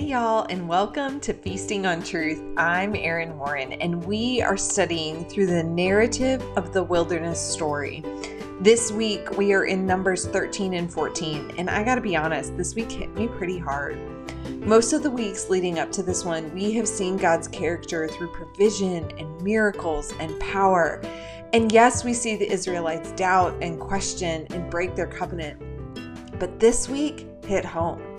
Hey, y'all, and welcome to Feasting on Truth. I'm Erin Warren, and we are studying through the narrative of the wilderness story. This week, we are in Numbers 13 and 14, and I gotta be honest, this week hit me pretty hard. Most of the weeks leading up to this one, we have seen God's character through provision and miracles and power. And yes, we see the Israelites doubt and question and break their covenant. But this week hit home.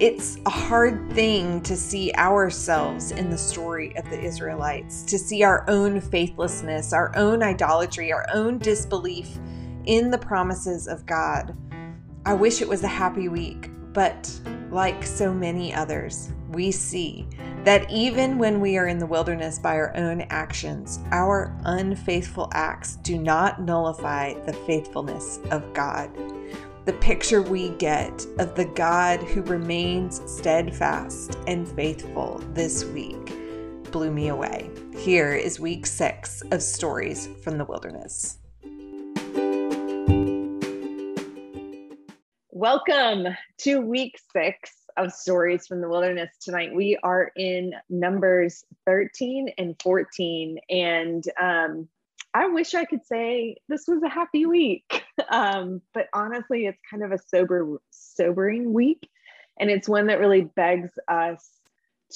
It's a hard thing to see ourselves in the story of the Israelites, to see our own faithlessness, our own idolatry, our own disbelief in the promises of God. I wish it was a happy week, but like so many others, we see that even when we are in the wilderness by our own actions, our unfaithful acts do not nullify the faithfulness of God the picture we get of the God who remains steadfast and faithful this week blew me away. Here is week six of Stories from the Wilderness. Welcome to week six of Stories from the Wilderness. Tonight we are in Numbers 13 and 14. And um, I wish I could say this was a happy week, um, but honestly, it's kind of a sober, sobering week, and it's one that really begs us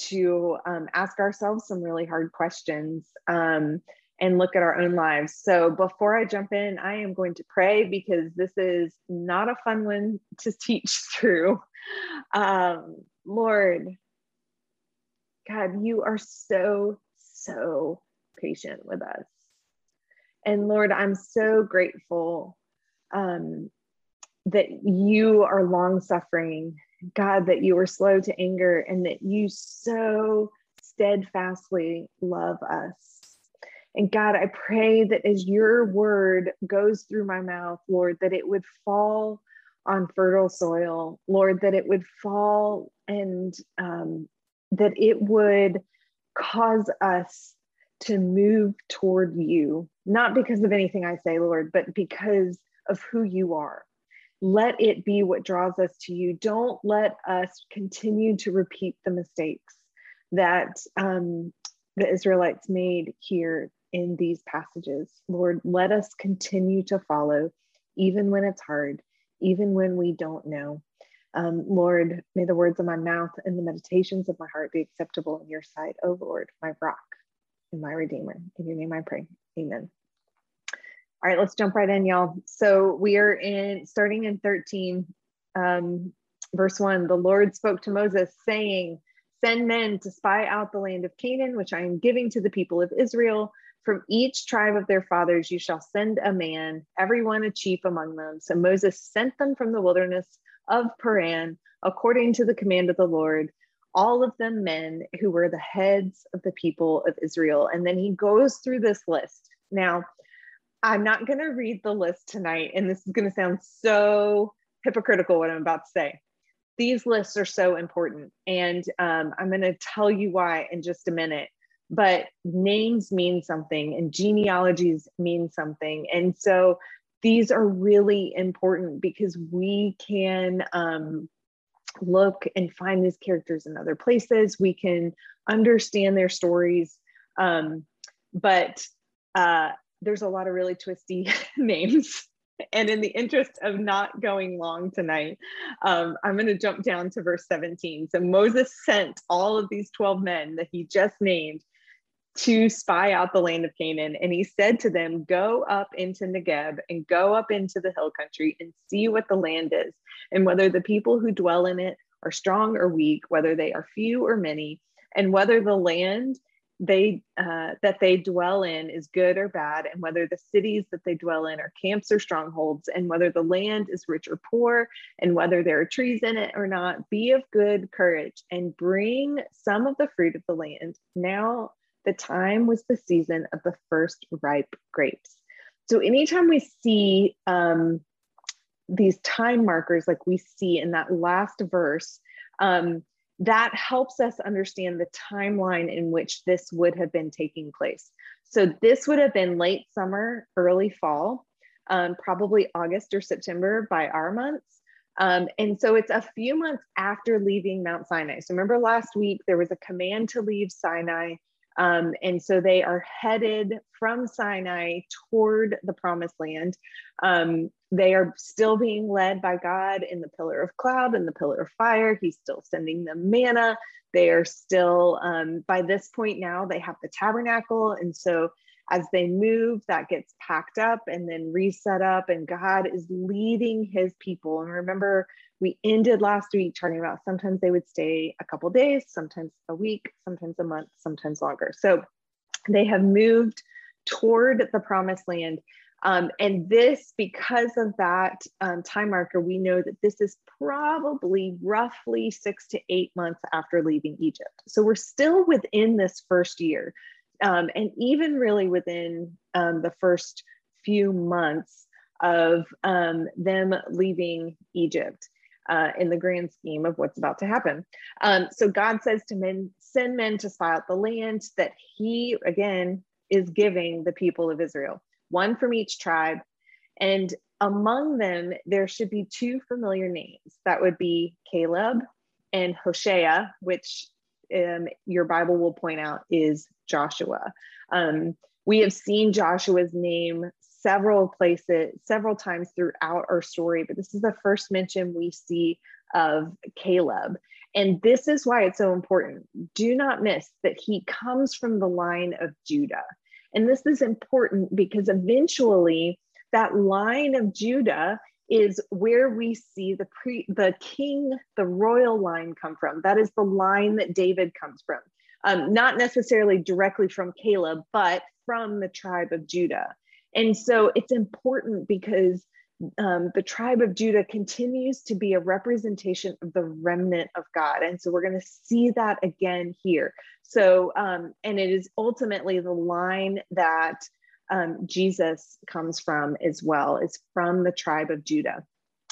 to um, ask ourselves some really hard questions um, and look at our own lives. So before I jump in, I am going to pray because this is not a fun one to teach through. Um, Lord, God, you are so so patient with us and Lord, I'm so grateful um, that you are long suffering, God, that you are slow to anger, and that you so steadfastly love us. And God, I pray that as your word goes through my mouth, Lord, that it would fall on fertile soil, Lord, that it would fall and um, that it would cause us to move toward you, not because of anything I say, Lord, but because of who you are. Let it be what draws us to you. Don't let us continue to repeat the mistakes that um, the Israelites made here in these passages. Lord, let us continue to follow, even when it's hard, even when we don't know. Um, Lord, may the words of my mouth and the meditations of my heart be acceptable in your sight, O Lord, my rock and my Redeemer. In your name I pray. Amen. All right, let's jump right in, y'all. So we are in starting in 13, um, verse 1. The Lord spoke to Moses, saying, Send men to spy out the land of Canaan, which I am giving to the people of Israel. From each tribe of their fathers you shall send a man, everyone a chief among them. So Moses sent them from the wilderness of Paran, according to the command of the Lord all of them men who were the heads of the people of Israel. And then he goes through this list. Now, I'm not going to read the list tonight, and this is going to sound so hypocritical what I'm about to say. These lists are so important, and um, I'm going to tell you why in just a minute. But names mean something, and genealogies mean something. And so these are really important because we can um, look and find these characters in other places. We can understand their stories. Um, but uh, there's a lot of really twisty names. And in the interest of not going long tonight, um, I'm going to jump down to verse 17. So Moses sent all of these 12 men that he just named to spy out the land of Canaan. And he said to them, Go up into Negeb and go up into the hill country and see what the land is, and whether the people who dwell in it are strong or weak, whether they are few or many, and whether the land they uh, that they dwell in is good or bad, and whether the cities that they dwell in are camps or strongholds, and whether the land is rich or poor, and whether there are trees in it or not. Be of good courage and bring some of the fruit of the land. Now the time was the season of the first ripe grapes. So anytime we see um, these time markers, like we see in that last verse, um, that helps us understand the timeline in which this would have been taking place. So this would have been late summer, early fall, um, probably August or September by our months. Um, and so it's a few months after leaving Mount Sinai. So remember last week, there was a command to leave Sinai. Um, and so they are headed from Sinai toward the promised land. Um, they are still being led by God in the pillar of cloud and the pillar of fire. He's still sending them manna. They are still, um, by this point now, they have the tabernacle. And so as they move, that gets packed up and then reset up, and God is leading his people. And remember, we ended last week talking about sometimes they would stay a couple days, sometimes a week, sometimes a month, sometimes longer. So they have moved toward the promised land. Um, and this, because of that um, time marker, we know that this is probably roughly six to eight months after leaving Egypt. So we're still within this first year um, and even really within um, the first few months of um, them leaving Egypt. Uh, in the grand scheme of what's about to happen. Um, so God says to men, send men to spy out the land that he, again, is giving the people of Israel, one from each tribe. And among them, there should be two familiar names. That would be Caleb and Hoshea, which um, your Bible will point out is Joshua. Um, we have seen Joshua's name several places, several times throughout our story, but this is the first mention we see of Caleb. And this is why it's so important. Do not miss that he comes from the line of Judah. And this is important because eventually that line of Judah is where we see the pre the king the royal line come from. That is the line that david comes from. Um, not necessarily directly from caleb but from the tribe of judah. And so it's important because um, the tribe of judah continues to be a representation of the remnant of god and so we're going to see that again here so um, and it is ultimately the line that um, Jesus comes from as well, is from the tribe of Judah.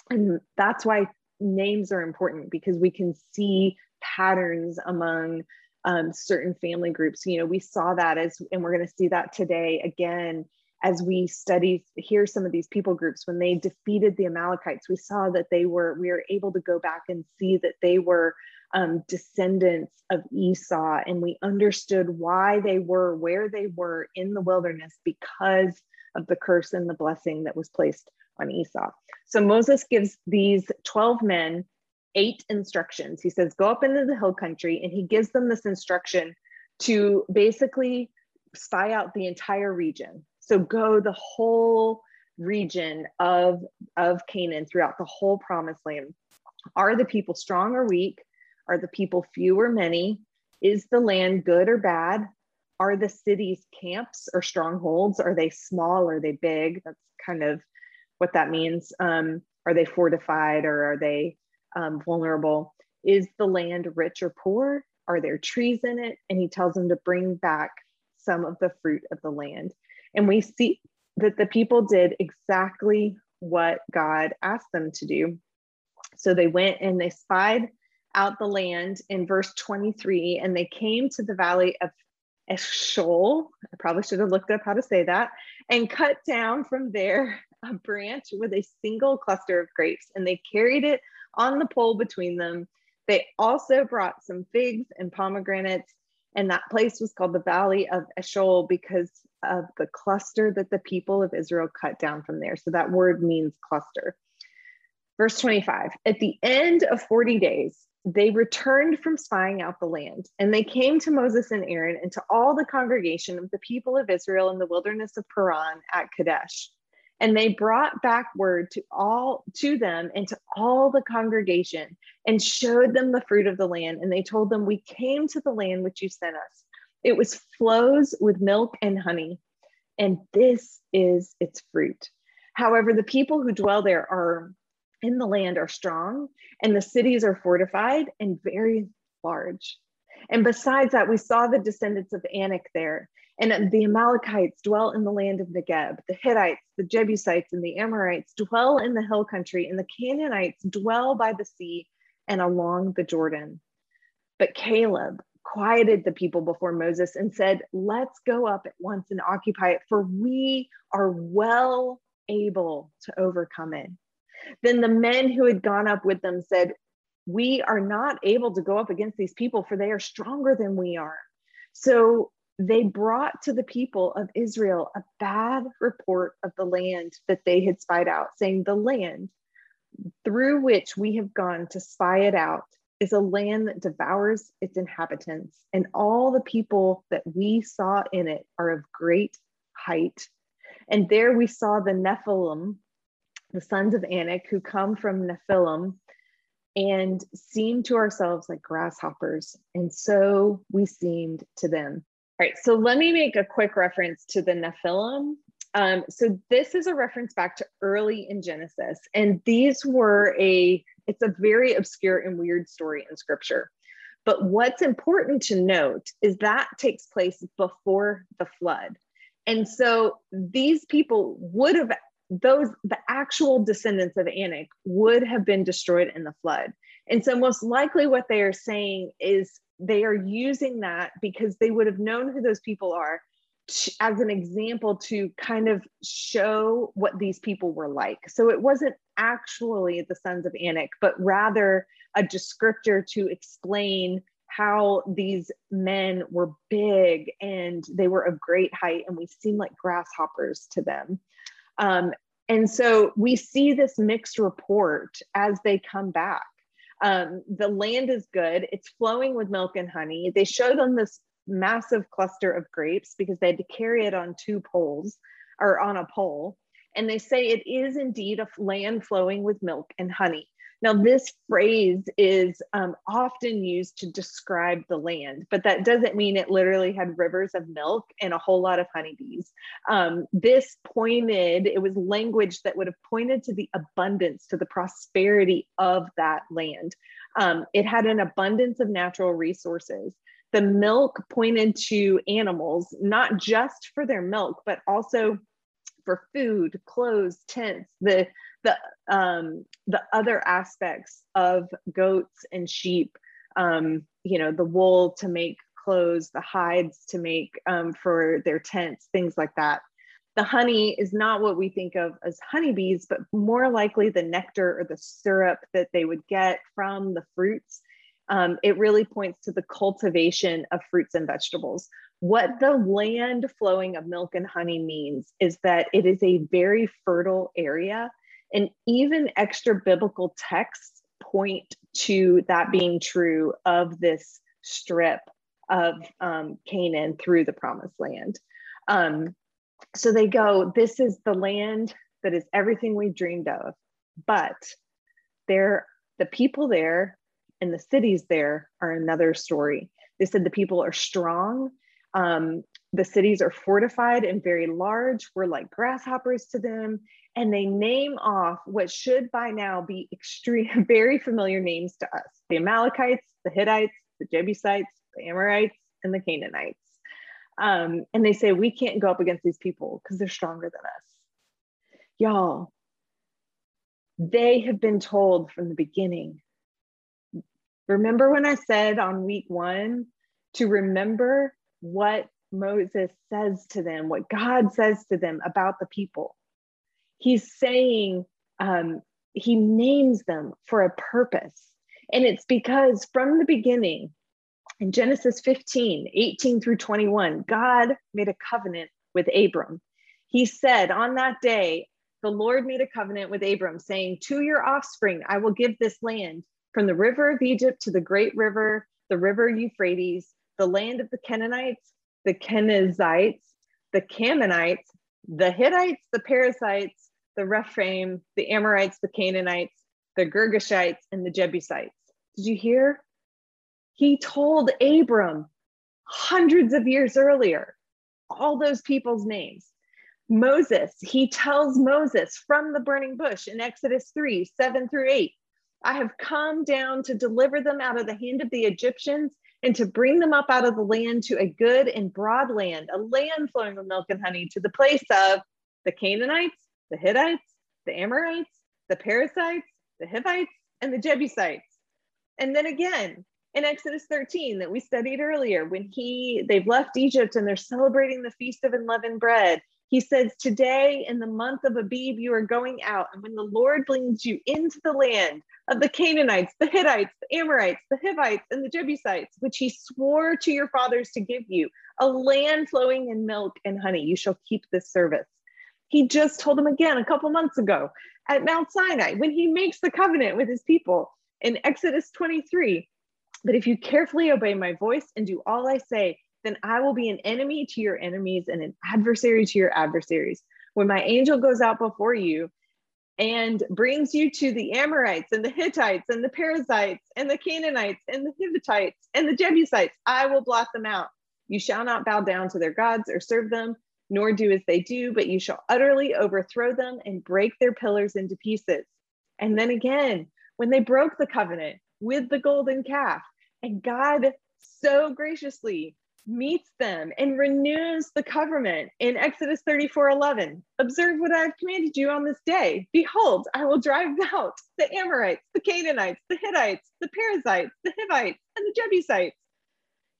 And that's why names are important because we can see patterns among um, certain family groups. You know, we saw that as, and we're going to see that today again as we study here some of these people groups when they defeated the amalekites we saw that they were we were able to go back and see that they were um, descendants of Esau, and we understood why they were where they were in the wilderness because of the curse and the blessing that was placed on Esau. So Moses gives these 12 men eight instructions. He says, Go up into the hill country, and he gives them this instruction to basically spy out the entire region. So go the whole region of, of Canaan throughout the whole promised land. Are the people strong or weak? Are the people few or many? Is the land good or bad? Are the cities camps or strongholds? Are they small? Or are they big? That's kind of what that means. Um, are they fortified or are they um, vulnerable? Is the land rich or poor? Are there trees in it? And he tells them to bring back some of the fruit of the land. And we see that the people did exactly what God asked them to do. So they went and they spied out the land in verse 23, and they came to the valley of Eshcol. I probably should have looked up how to say that, and cut down from there a branch with a single cluster of grapes, and they carried it on the pole between them. They also brought some figs and pomegranates, and that place was called the Valley of Eshcol because of the cluster that the people of Israel cut down from there. So that word means cluster. Verse 25 At the end of 40 days, they returned from spying out the land, and they came to Moses and Aaron and to all the congregation of the people of Israel in the wilderness of Paran at Kadesh. And they brought back word to all to them and to all the congregation and showed them the fruit of the land. And they told them, We came to the land which you sent us. It was flows with milk and honey, and this is its fruit. However, the people who dwell there are in the land are strong, and the cities are fortified and very large. And besides that, we saw the descendants of Anak there. And the Amalekites dwell in the land of Negeb. The Hittites, the Jebusites, and the Amorites dwell in the hill country, and the Canaanites dwell by the sea and along the Jordan. But Caleb quieted the people before Moses and said, Let's go up at once and occupy it, for we are well able to overcome it. Then the men who had gone up with them said, We are not able to go up against these people, for they are stronger than we are. So they brought to the people of Israel a bad report of the land that they had spied out, saying, The land through which we have gone to spy it out is a land that devours its inhabitants, and all the people that we saw in it are of great height. And there we saw the Nephilim, the sons of Anak, who come from Nephilim, and seemed to ourselves like grasshoppers, and so we seemed to them. All right, so let me make a quick reference to the Nephilim. Um, so this is a reference back to early in Genesis, and these were a it's a very obscure and weird story in scripture. But what's important to note is that takes place before the flood. And so these people would have, those, the actual descendants of Anak would have been destroyed in the flood. And so, most likely, what they are saying is they are using that because they would have known who those people are as an example to kind of show what these people were like. So it wasn't actually the sons of Anak, but rather a descriptor to explain how these men were big and they were of great height and we seem like grasshoppers to them. Um, and so we see this mixed report as they come back. Um, the land is good, it's flowing with milk and honey. They show them this massive cluster of grapes because they had to carry it on two poles or on a pole. And they say it is indeed a land flowing with milk and honey. Now, this phrase is um, often used to describe the land, but that doesn't mean it literally had rivers of milk and a whole lot of honeybees. Um, this pointed, it was language that would have pointed to the abundance, to the prosperity of that land. Um, it had an abundance of natural resources the milk pointed to animals, not just for their milk, but also for food, clothes, tents, the the um, the other aspects of goats and sheep. Um, you know, the wool to make clothes, the hides to make um, for their tents, things like that. The honey is not what we think of as honeybees, but more likely the nectar or the syrup that they would get from the fruits um, it really points to the cultivation of fruits and vegetables. What the land flowing of milk and honey means is that it is a very fertile area, and even extra biblical texts point to that being true of this strip of um, Canaan through the promised land. Um, so they go, This is the land that is everything we've dreamed of, but there, the people there and the cities there are another story. They said the people are strong. Um, the cities are fortified and very large. We're like grasshoppers to them. And they name off what should by now be extreme, very familiar names to us the Amalekites, the Hittites, the Jebusites, the Amorites, and the Canaanites. Um, and they say, we can't go up against these people because they're stronger than us. Y'all, they have been told from the beginning Remember when I said on week one to remember what Moses says to them, what God says to them about the people? He's saying, um, he names them for a purpose. And it's because from the beginning, in Genesis 15, 18 through 21, God made a covenant with Abram. He said, On that day, the Lord made a covenant with Abram, saying, To your offspring, I will give this land from the river of Egypt to the great river, the river Euphrates, the land of the Kenites, the Kenizzites, the Canaanites, the Hittites, the Perizzites, the Rephaim, the Amorites, the Canaanites, the Girgashites, and the Jebusites. Did you hear? He told Abram hundreds of years earlier all those people's names. Moses, he tells Moses from the burning bush in Exodus 3 7 through 8 I have come down to deliver them out of the hand of the Egyptians and to bring them up out of the land to a good and broad land, a land flowing with milk and honey, to the place of the Canaanites, the Hittites, the Amorites, the Perizzites, the Hivites, and the Jebusites. And then again, in Exodus 13 that we studied earlier, when he they've left Egypt and they're celebrating the feast of unleavened bread, He says, Today in the month of Abib, you are going out. And when the Lord brings you into the land of the Canaanites, the Hittites, the Amorites, the Hivites, and the Jebusites, which he swore to your fathers to give you, a land flowing in milk and honey, you shall keep this service. He just told them again a couple months ago at Mount Sinai when he makes the covenant with his people in Exodus 23. But if you carefully obey my voice and do all I say, then I will be an enemy to your enemies and an adversary to your adversaries. When my angel goes out before you and brings you to the Amorites and the Hittites and the Perizzites and the Canaanites and the Hivites and the Jebusites, I will blot them out. You shall not bow down to their gods or serve them, nor do as they do, but you shall utterly overthrow them and break their pillars into pieces. And then again, when they broke the covenant with the golden calf, and God so graciously meets them and renews the covenant in Exodus 34 11. Observe what I have commanded you on this day. Behold, I will drive out the Amorites, the Canaanites, the Hittites, the Perizzites, the Hivites, and the Jebusites.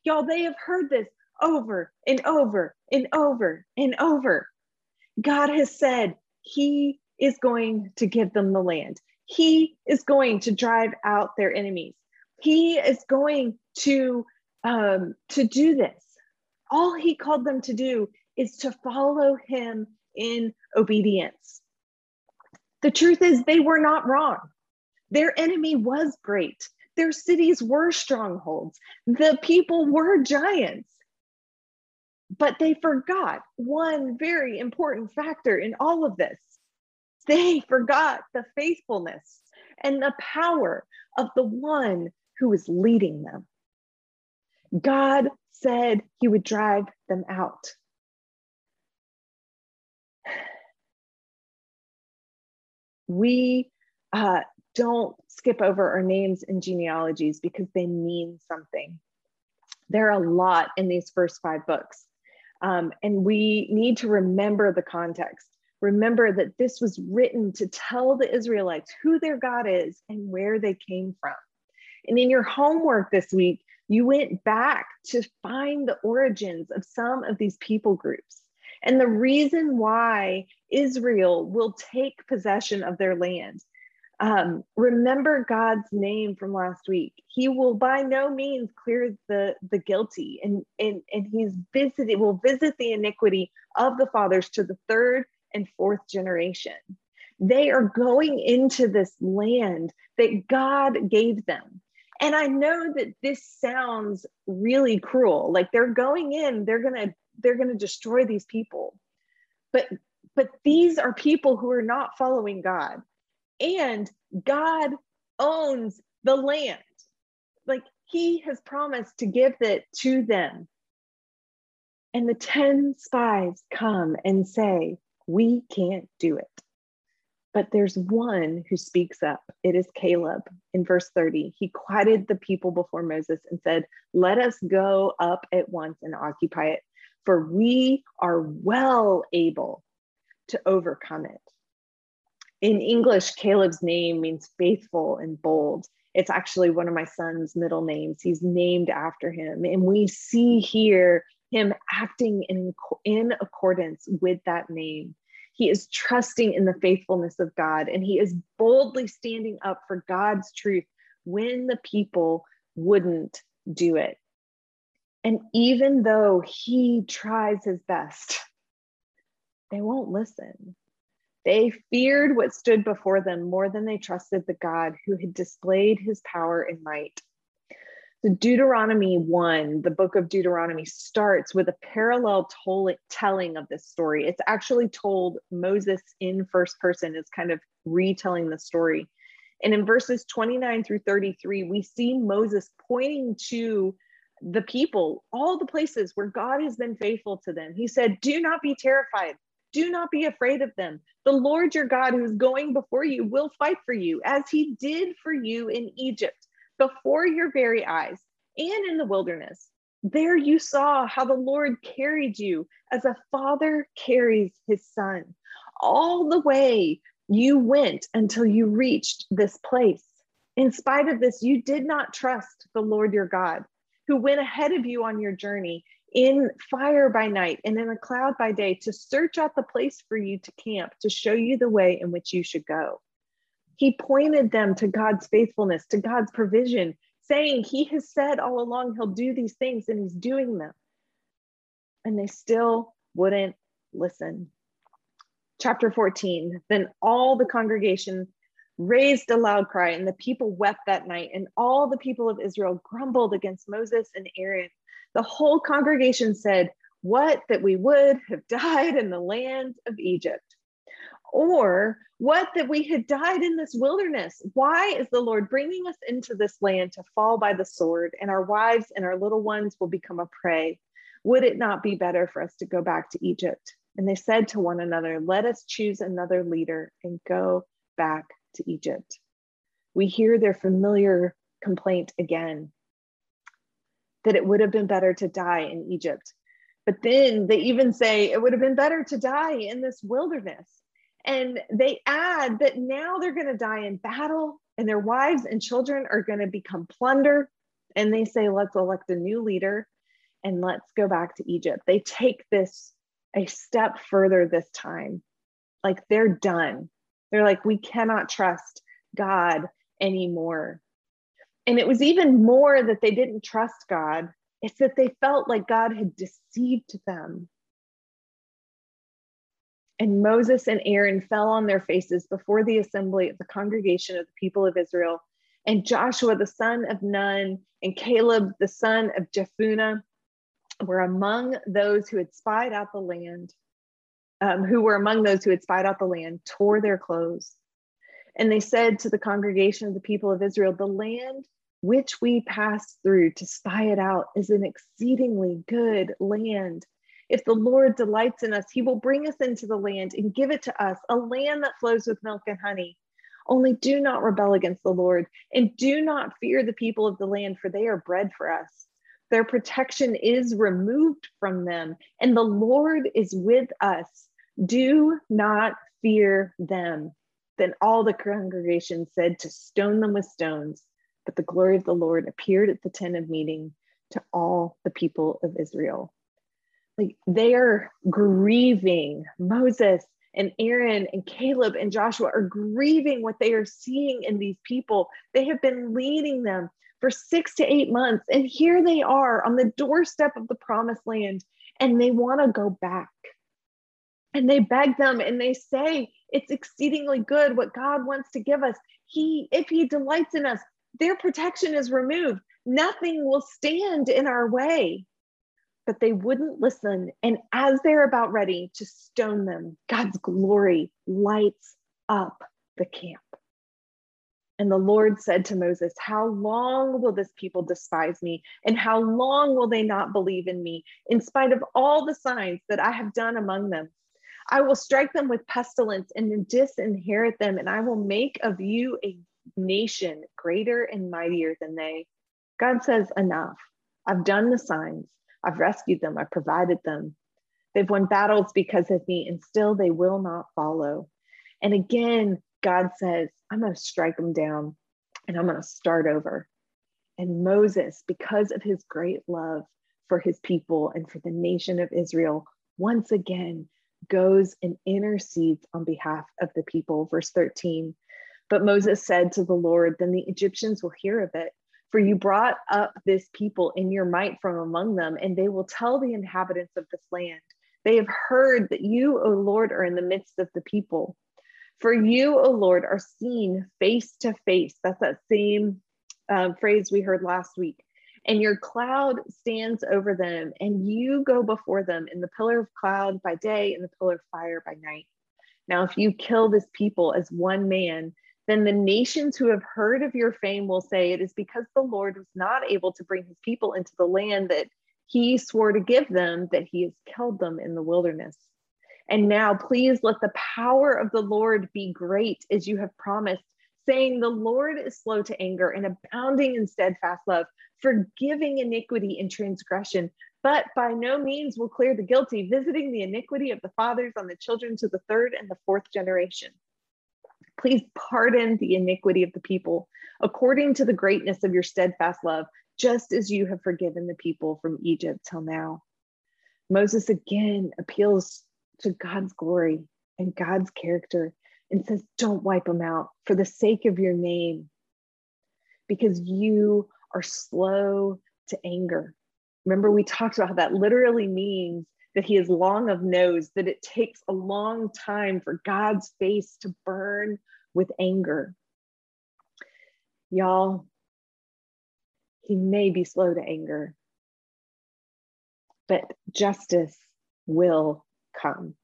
Y'all, they have heard this over and over and over and over. God has said He is going to give them the land, He is going to drive out their enemies, He is going to um, to do this. All he called them to do is to follow him in obedience. The truth is, they were not wrong. Their enemy was great. Their cities were strongholds. The people were giants. But they forgot one very important factor in all of this. They forgot the faithfulness and the power of the one who is leading them. God said he would drive them out. We uh, don't skip over our names and genealogies because they mean something. There are a lot in these first five books. Um, and we need to remember the context. Remember that this was written to tell the Israelites who their God is and where they came from. And in your homework this week, you went back to find the origins of some of these people groups. And the reason why Israel will take possession of their land. Um, remember God's name from last week. He will by no means clear the, the guilty, and, and, and he's visited, will visit the iniquity of the fathers to the third and fourth generation. They are going into this land that God gave them. And I know that this sounds really cruel. Like they're going in, they're to they're to destroy these people. But but these are people who are not following God. And God owns the land. Like he has promised to give it to them. And the 10 spies come and say, We can't do it. But there's one who speaks up. It is Caleb in verse 30. He quieted the people before Moses and said, Let us go up at once and occupy it, for we are well able to overcome it. In English, Caleb's name means faithful and bold. It's actually one of my son's middle names. He's named after him. And we see here him acting in, in accordance with that name. He is trusting in the faithfulness of God and he is boldly standing up for God's truth when the people wouldn't do it. And even though he tries his best, they won't listen. They feared what stood before them more than they trusted the God who had displayed his power and might. The Deuteronomy 1, the book of Deuteronomy, starts with a parallel telling of this story. It's actually told Moses in first person, is kind of retelling the story. And in verses 29 through 33, we see Moses pointing to the people, all the places where God has been faithful to them. He said, Do not be terrified. Do not be afraid of them. The Lord your God, who is going before you, will fight for you, as he did for you in Egypt before your very eyes and in the wilderness. There you saw how the Lord carried you as a father carries his son. All the way you went until you reached this place. In spite of this, you did not trust the Lord your God, who went ahead of you on your journey in fire by night and in a cloud by day to search out the place for you to camp, to show you the way in which you should go. He pointed them to God's faithfulness, to God's provision, saying, He has said all along He'll do these things and He's doing them. And they still wouldn't listen. Chapter 14 Then all the congregation raised a loud cry, and the people wept that night, and all the people of Israel grumbled against Moses and Aaron. The whole congregation said, What that we would have died in the land of Egypt. Or what that we had died in this wilderness. Why is the Lord bringing us into this land to fall by the sword, and our wives and our little ones will become a prey? Would it not be better for us to go back to Egypt? And they said to one another, Let us choose another leader and go back to Egypt. We hear their familiar complaint again that it would have been better to die in Egypt. But then they even say it would have been better to die in this wilderness. And they add that now they're going to die in battle and their wives and children are going to become plunder. And they say, let's elect a new leader and let's go back to Egypt. They take this a step further this time. Like they're done. They're like, we cannot trust God anymore. And it was even more that they didn't trust God, it's that they felt like God had deceived them. And Moses and Aaron fell on their faces before the assembly of the congregation of the people of Israel. And Joshua, the son of Nun, and Caleb, the son of Jephunneh, were among those who had spied out the land, um, who were among those who had spied out the land, tore their clothes. And they said to the congregation of the people of Israel, The land which we pass through to spy it out is an exceedingly good land. If the Lord delights in us, he will bring us into the land and give it to us, a land that flows with milk and honey. Only do not rebel against the Lord, and do not fear the people of the land, for they are bread for us. Their protection is removed from them, and the Lord is with us. Do not fear them. Then all the congregation said to stone them with stones. But the glory of the Lord appeared at the tent of meeting to all the people of Israel. Like they are grieving. Moses and Aaron and Caleb and Joshua are grieving what they are seeing in these people. They have been leading them for six to eight months. And here they are on the doorstep of the promised land and they want to go back. And they beg them and they say, It's exceedingly good what God wants to give us. He, if He delights in us, their protection is removed. Nothing will stand in our way. But they wouldn't listen. And as they're about ready to stone them, God's glory lights up the camp. And the Lord said to Moses, How long will this people despise me? And how long will they not believe in me, in spite of all the signs that I have done among them? I will strike them with pestilence and disinherit them, and I will make of you a nation greater and mightier than they. God says, Enough. I've done the signs. I've rescued them. I've provided them. They've won battles because of me, and still they will not follow. And again, God says, I'm going to strike them down and I'm going to start over. And Moses, because of his great love for his people and for the nation of Israel, once again goes and intercedes on behalf of the people. Verse 13 but Moses said to the Lord, Then the Egyptians will hear of it. For you brought up this people in your might from among them, and they will tell the inhabitants of this land. They have heard that you, O Lord, are in the midst of the people. For you, O Lord, are seen face to face. That's that same uh, phrase we heard last week. And your cloud stands over them, and you go before them in the pillar of cloud by day and the pillar of fire by night. Now, if you kill this people as one man, then the nations who have heard of your fame will say it is because the Lord was not able to bring his people into the land that he swore to give them, that he has killed them in the wilderness. And now, please let the power of the Lord be great as you have promised, saying, The Lord is slow to anger and abounding in steadfast love, forgiving iniquity and transgression, but by no means will clear the guilty, visiting the iniquity of the fathers on the children to the third and the fourth generation. Please pardon the iniquity of the people according to the greatness of your steadfast love, just as you have forgiven the people from Egypt till now. Moses again appeals to God's glory and God's character and says, Don't wipe them out for the sake of your name, because you are slow to anger. Remember, we talked about how that literally means that he is long of nose, that it takes a long time for God's face to burn with anger. Y'all, he may be slow to anger, but justice will come.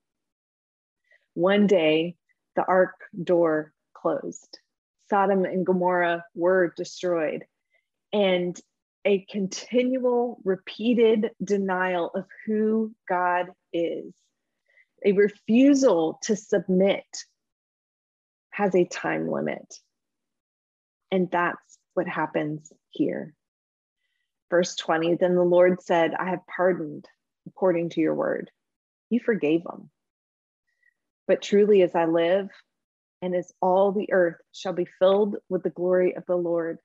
One day, the ark door closed. Sodom and Gomorrah were destroyed. And a continual, repeated denial of who God is, a refusal to submit, has a time limit. And that's what happens here. Verse 20 Then the Lord said, I have pardoned according to your word. You forgave them. But truly, as I live, and as all the earth shall be filled with the glory of the Lord,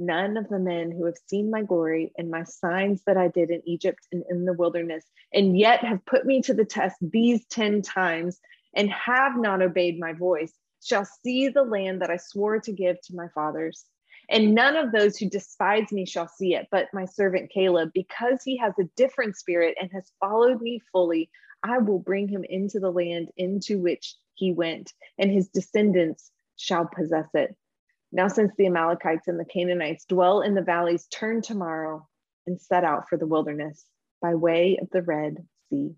none of the men who have seen my glory and my signs that I did in Egypt and in the wilderness, and yet have put me to the test these 10 times and have not obeyed my voice, shall see the land that I swore to give to my fathers. And none of those who despise me shall see it, but my servant Caleb, because he has a different spirit and has followed me fully, I will bring him into the land into which he went, and his descendants shall possess it. Now, since the Amalekites and the Canaanites dwell in the valleys, turn tomorrow and set out for the wilderness by way of the Red Sea.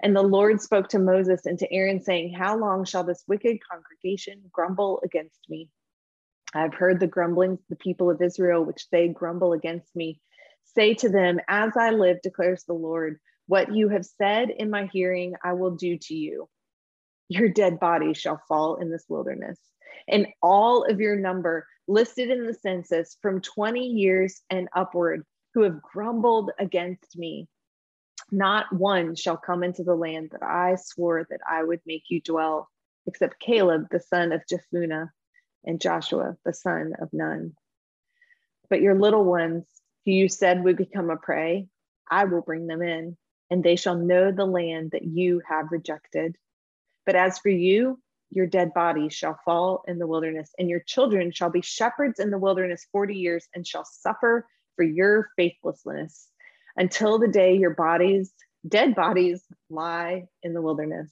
And the Lord spoke to Moses and to Aaron, saying, How long shall this wicked congregation grumble against me? I've heard the grumblings of the people of Israel, which they grumble against me. Say to them, As I live, declares the Lord, what you have said in my hearing, I will do to you. Your dead bodies shall fall in this wilderness, and all of your number listed in the census from 20 years and upward who have grumbled against me. Not one shall come into the land that I swore that I would make you dwell, except Caleb, the son of Jephunneh and Joshua, the son of Nun. But your little ones, who you said would become a prey, I will bring them in, and they shall know the land that you have rejected. But as for you, your dead bodies shall fall in the wilderness, and your children shall be shepherds in the wilderness 40 years and shall suffer for your faithlessness until the day your bodies, dead bodies, lie in the wilderness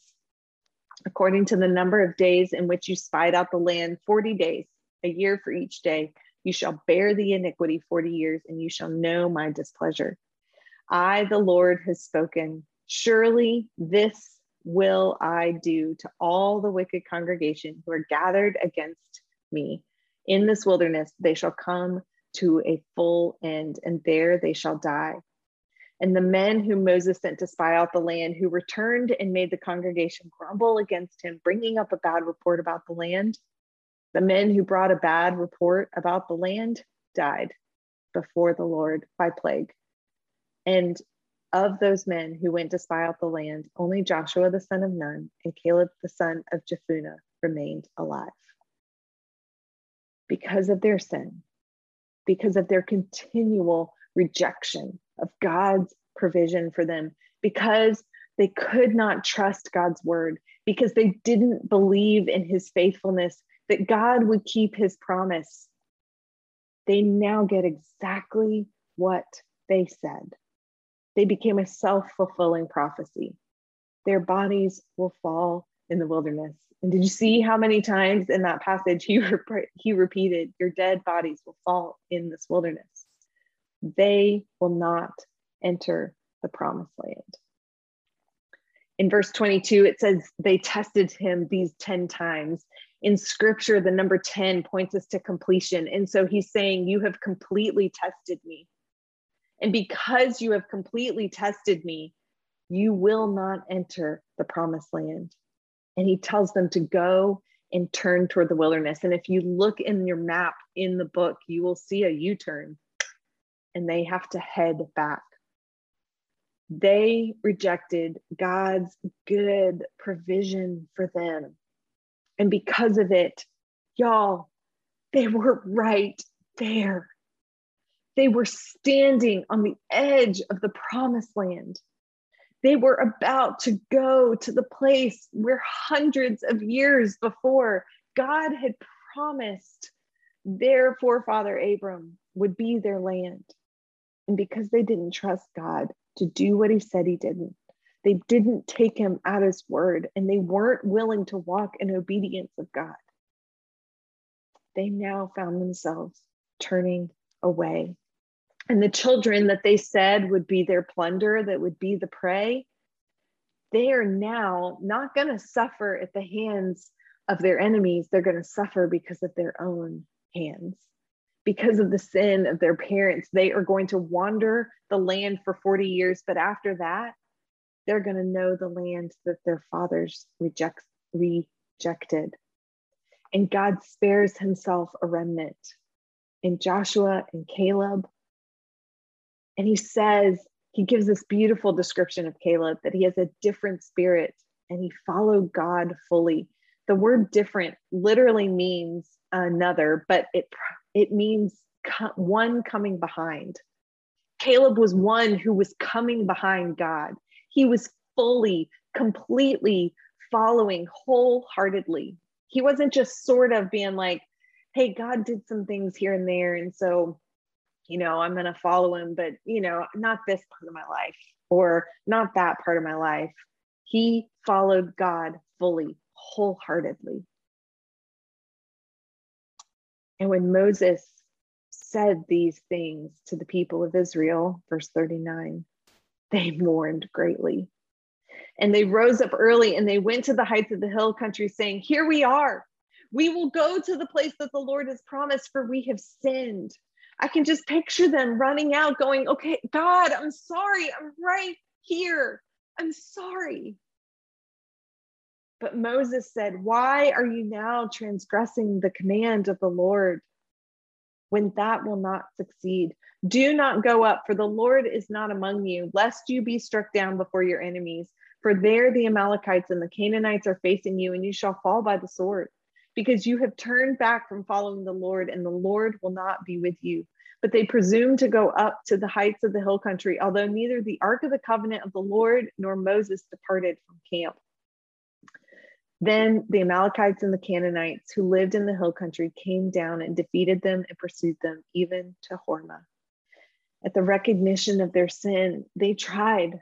according to the number of days in which you spied out the land, 40 days, a year for each day. You shall bear the iniquity 40 years, and you shall know my displeasure. I, the Lord, has spoken. Surely this will I do to all the wicked congregation who are gathered against me. In this wilderness, they shall come to a full end, and there they shall die. And the men whom Moses sent to spy out the land, who returned and made the congregation grumble against him, bringing up a bad report about the land, the men who brought a bad report about the land died before the Lord by plague. And of those men who went to spy out the land, only Joshua the son of Nun and Caleb the son of Jephunneh remained alive. Because of their sin, because of their continual rejection of God's provision for them because they could not trust God's word, because they didn't believe in his faithfulness, that God would keep his promise. They now get exactly what they said. They became a self fulfilling prophecy. Their bodies will fall in the wilderness. And did you see how many times in that passage he, rep- he repeated, Your dead bodies will fall in this wilderness? They will not enter the promised land. In verse 22, it says they tested him these 10 times. In scripture, the number 10 points us to completion. And so he's saying, You have completely tested me. And because you have completely tested me, you will not enter the promised land. And he tells them to go and turn toward the wilderness. And if you look in your map in the book, you will see a U turn and they have to head back. They rejected God's good provision for them. And because of it, y'all, they were right there. They were standing on the edge of the promised land. They were about to go to the place where hundreds of years before God had promised their forefather Abram would be their land. And because they didn't trust God to do what he said he didn't, they didn't take him at his word and they weren't willing to walk in obedience of God. They now found themselves turning away. And the children that they said would be their plunder, that would be the prey, they are now not going to suffer at the hands of their enemies. They're going to suffer because of their own hands. Because of the sin of their parents, they are going to wander the land for 40 years. But after that, they're going to know the land that their fathers reject, rejected. And God spares himself a remnant in Joshua and Caleb. And he says, he gives this beautiful description of Caleb that he has a different spirit and he followed God fully. The word different literally means another, but it it means one coming behind. Caleb was one who was coming behind God. He was fully, completely following wholeheartedly. He wasn't just sort of being like, hey, God did some things here and there. And so, you know, I'm going to follow him, but, you know, not this part of my life or not that part of my life. He followed God fully, wholeheartedly. And when Moses said these things to the people of Israel, verse 39, they mourned greatly. And they rose up early and they went to the heights of the hill country, saying, Here we are. We will go to the place that the Lord has promised, for we have sinned. I can just picture them running out, going, Okay, God, I'm sorry. I'm right here. I'm sorry. But Moses said, Why are you now transgressing the command of the Lord when that will not succeed? Do not go up, for the Lord is not among you, lest you be struck down before your enemies. For there the Amalekites and the Canaanites are facing you, and you shall fall by the sword because you have turned back from following the Lord, and the Lord will not be with you. But they presumed to go up to the heights of the hill country, although neither the ark of the covenant of the Lord nor Moses departed from camp. Then the Amalekites and the Canaanites who lived in the hill country came down and defeated them and pursued them, even to Hormah. At the recognition of their sin, they tried.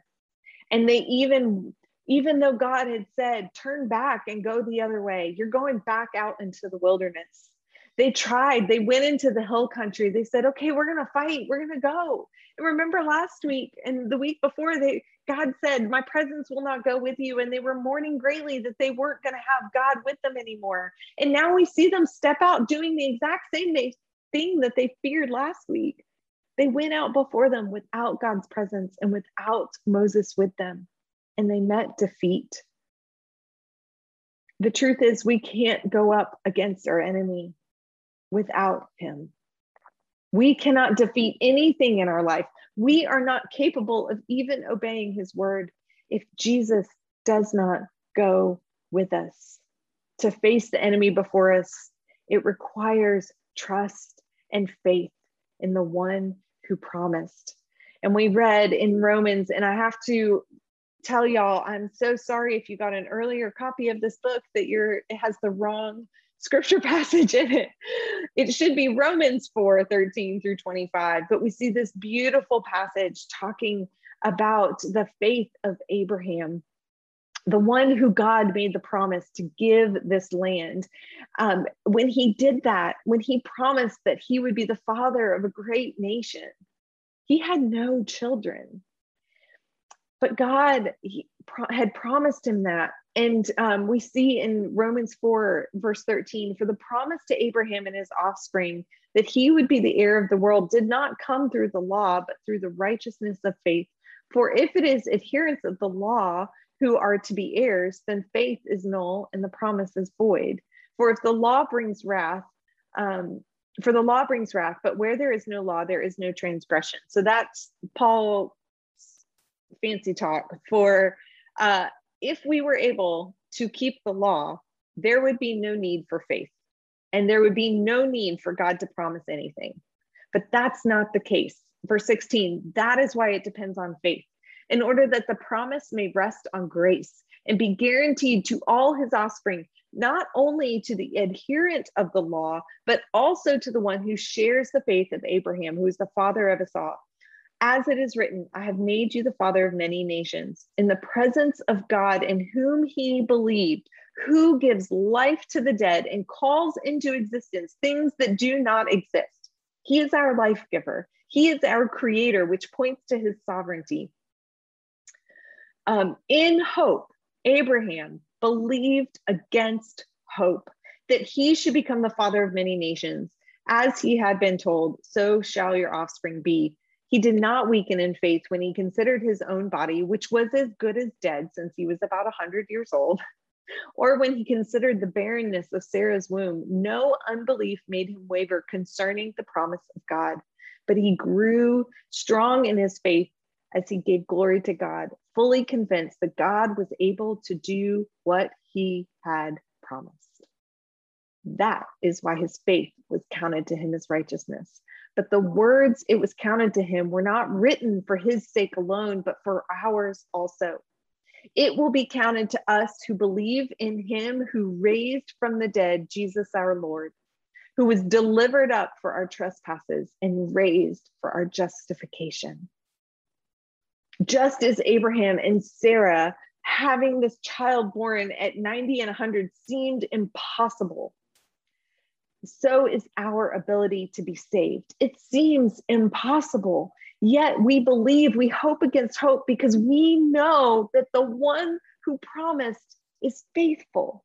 And they even even though God had said, turn back and go the other way, you're going back out into the wilderness. They tried, they went into the hill country. They said, okay, we're going to fight, we're going to go. And remember last week and the week before, they God said, My presence will not go with you. And they were mourning greatly that they weren't going to have God with them anymore. And now we see them step out doing the exact same thing that they feared last week. They went out before them without God's presence and without Moses with them and they met defeat. The truth is, we can't go up against our enemy without him. We cannot defeat anything in our life. We are not capable of even obeying his word if Jesus does not go with us. To face the enemy before us, it requires trust and faith in the one who promised. And we read in Romans, and I have to tell y'all I'm so sorry if you got an earlier copy of this book that you're it has the wrong scripture passage in it. It should be Romans 4 13 through 25, but we see this beautiful passage talking about the faith of Abraham, the one who God made the promise to give this land. Um, when he did that, when he promised that he would be the father of a great nation, he had no children. But God pro- had promised him that. And um, we see in Romans 4, verse 13, for the promise to Abraham and his offspring that he would be the heir of the world did not come through the law, but through the righteousness of faith. For if it is adherents of the law who are to be heirs, then faith is null and the promise is void. For if the law brings wrath, um, for the law brings wrath, but where there is no law, there is no transgression. So that's Paul fancy talk for uh, if we were able to keep the law, there would be no need for faith and there would be no need for God to promise anything. But that's not the case. Verse 16, that is why it depends on faith. in order that the promise may rest on grace and be guaranteed to all his offspring, not only to the adherent of the law, but also to the one who shares the faith of Abraham, who is the father of us all. As it is written, I have made you the father of many nations, in the presence of God in whom he believed, who gives life to the dead and calls into existence things that do not exist. He is our life giver. He is our creator, which points to his sovereignty. Um, in hope, Abraham believed against hope that he should become the father of many nations. As he had been told, so shall your offspring be. He did not weaken in faith when he considered his own body, which was as good as dead since he was about 100 years old, or when he considered the barrenness of Sarah's womb. No unbelief made him waver concerning the promise of God, but he grew strong in his faith as he gave glory to God, fully convinced that God was able to do what he had promised. That is why his faith was counted to him as righteousness. But the words it was counted to him were not written for his sake alone, but for ours also. It will be counted to us who believe in him who raised from the dead Jesus our Lord, who was delivered up for our trespasses and raised for our justification just as Abraham and Sarah having this child born at 90 and 100 seemed impossible, so is our ability to be saved. It seems impossible, yet we believe, we hope against hope because we know that the one who promised is faithful,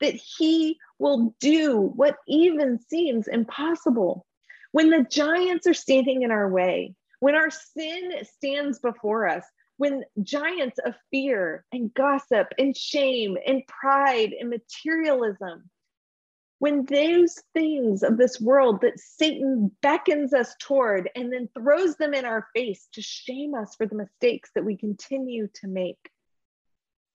that he will do what even seems impossible. When the giants are standing in our way, when our sin stands before us, when giants of fear and gossip and shame and pride and materialism, when those things of this world that Satan beckons us toward and then throws them in our face to shame us for the mistakes that we continue to make,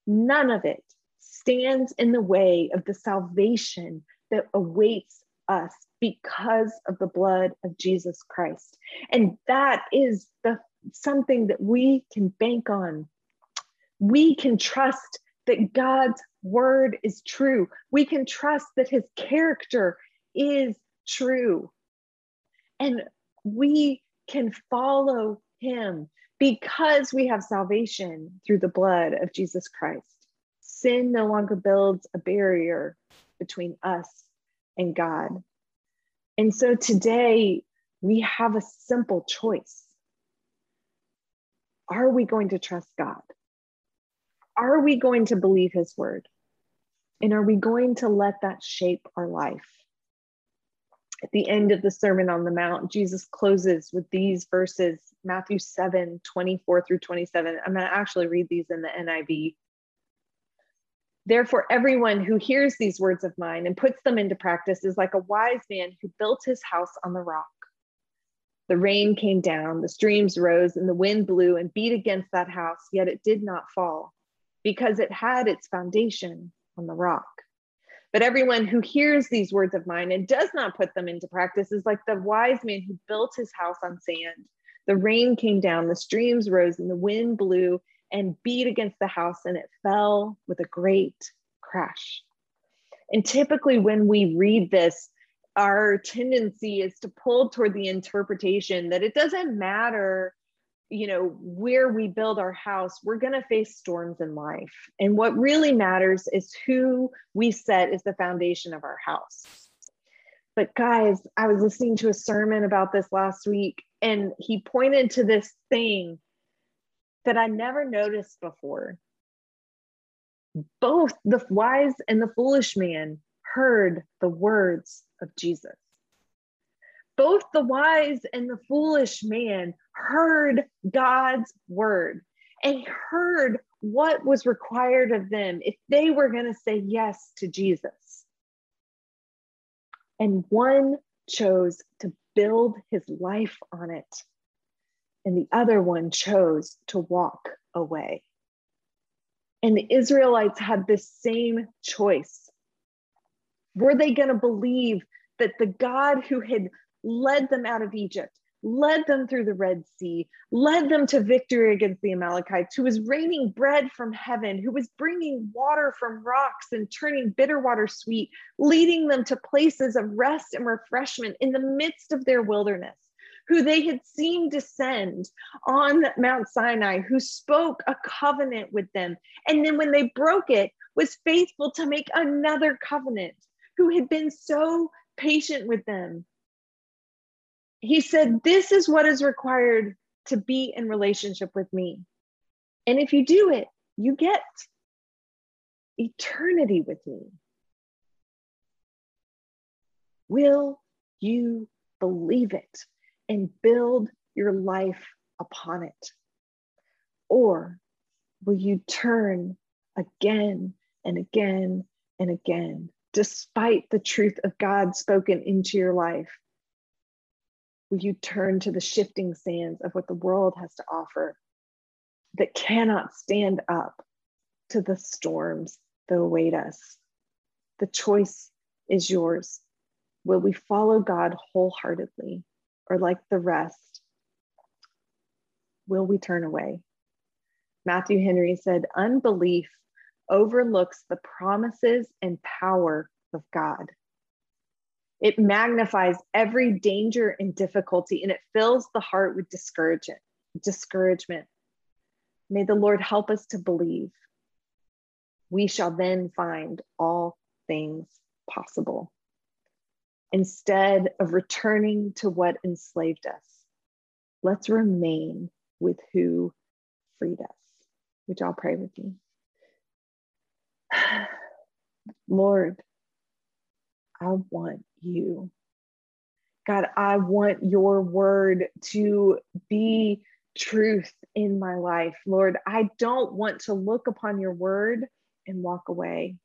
none of it stands in the way of the salvation that awaits us because of the blood of Jesus Christ. And that is the something that we can bank on. We can trust that God's word is true. We can trust that his character is true. And we can follow him because we have salvation through the blood of Jesus Christ. Sin no longer builds a barrier between us and God. And so today we have a simple choice. Are we going to trust God? Are we going to believe his word? And are we going to let that shape our life? At the end of the Sermon on the Mount, Jesus closes with these verses Matthew 7 24 through 27. I'm going to actually read these in the NIV. Therefore, everyone who hears these words of mine and puts them into practice is like a wise man who built his house on the rock. The rain came down, the streams rose, and the wind blew and beat against that house, yet it did not fall, because it had its foundation on the rock. But everyone who hears these words of mine and does not put them into practice is like the wise man who built his house on sand. The rain came down, the streams rose, and the wind blew and beat against the house, and it fell with a great crash. And typically, when we read this, our tendency is to pull toward the interpretation that it doesn't matter you know where we build our house we're going to face storms in life and what really matters is who we set as the foundation of our house but guys i was listening to a sermon about this last week and he pointed to this thing that I never noticed before. Both the wise and the foolish man heard the words of Jesus. Both the wise and the foolish man heard God's word and heard what was required of them if they were going to say yes to Jesus. And one chose to build his life on it and the other one chose to walk away. And the Israelites had the same choice. Were they going to believe that the God who had led them out of Egypt, led them through the Red Sea, led them to victory against the Amalekites, who was raining bread from heaven, who was bringing water from rocks and turning bitter water sweet, leading them to places of rest and refreshment in the midst of their wilderness, who they had seen descend on Mount Sinai, who spoke a covenant with them. And then when they broke it, was faithful to make another covenant, who had been so patient with them he said, This is what is required to be in relationship with me. And if you do it, you get eternity with me. Will you believe it and build your life upon it? Or will you turn again and again and again, despite the truth of God spoken into your life? Will you turn to the shifting sands of what the world has to offer that cannot stand up to the storms that await us? The choice is yours. Will we follow God wholeheartedly or like the rest? Will we turn away? Matthew Henry said, Unbelief overlooks the promises and power of God. It magnifies every danger and difficulty, and it fills the heart with discouragement. May the Lord help us to believe. We shall then find all things possible. Instead of returning to what enslaved us, let's remain with who freed us. Would y'all pray with me? Lord, I want you. God, I want your word to be truth in my life. Lord, I don't want to look upon your word and walk away.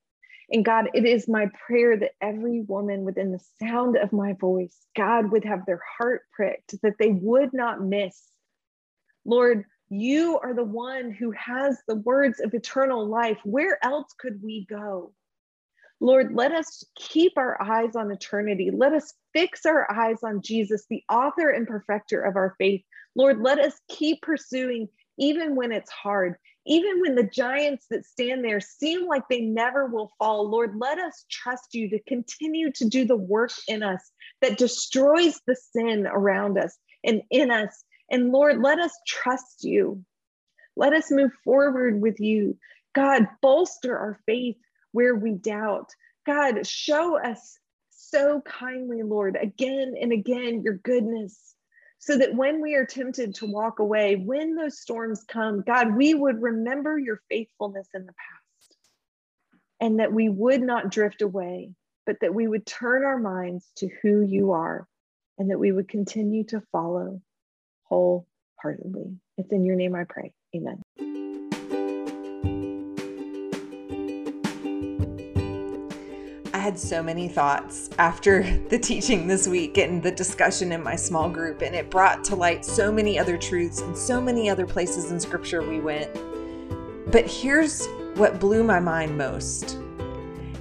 And God, it is my prayer that every woman within the sound of my voice, God would have their heart pricked, that they would not miss. Lord, you are the one who has the words of eternal life. Where else could we go? Lord, let us keep our eyes on eternity. Let us fix our eyes on Jesus, the author and perfecter of our faith. Lord, let us keep pursuing even when it's hard, even when the giants that stand there seem like they never will fall. Lord, let us trust you to continue to do the work in us that destroys the sin around us and in us. And Lord, let us trust you. Let us move forward with you. God, bolster our faith where we doubt. God, show us so kindly, Lord, again and again, your goodness, so that when we are tempted to walk away, when those storms come, God, we would remember your faithfulness in the past and that we would not drift away, but that we would turn our minds to who you are and that we would continue to follow wholeheartedly. It's in your name I pray. Amen. Had so many thoughts after the teaching this week and the discussion in my small group, and it brought to light so many other truths and so many other places in scripture we went. But here's what blew my mind most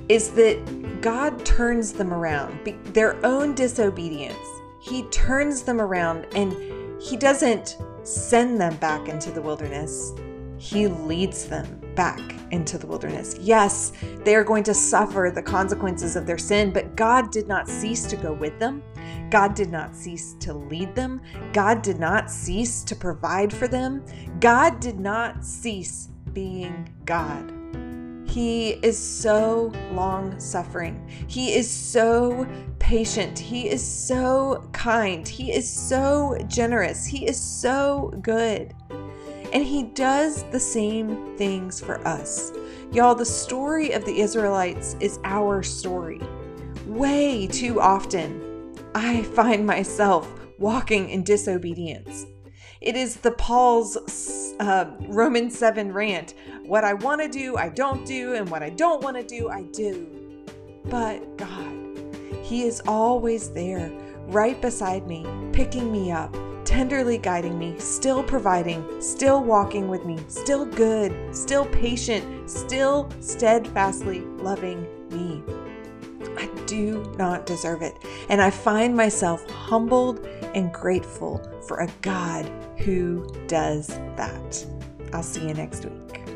is that God turns them around, their own disobedience. He turns them around and He doesn't send them back into the wilderness, He leads them back into the wilderness. Yes, they are going to suffer the consequences of their sin, but God did not cease to go with them. God did not cease to lead them. God did not cease to provide for them. God did not cease being God. He is so long suffering. He is so patient. He is so kind. He is so generous. He is so good. And he does the same things for us. Y'all, the story of the Israelites is our story. Way too often, I find myself walking in disobedience. It is the Paul's uh, Romans 7 rant. What I want to do, I don't do, and what I don't want to do, I do. But God, He is always there, right beside me, picking me up, tenderly guiding me, still providing, still walking with me, still good, still patient, still steadfastly loving me. I do not deserve it. And I find myself humbled and grateful for a God who does that. I'll see you next week.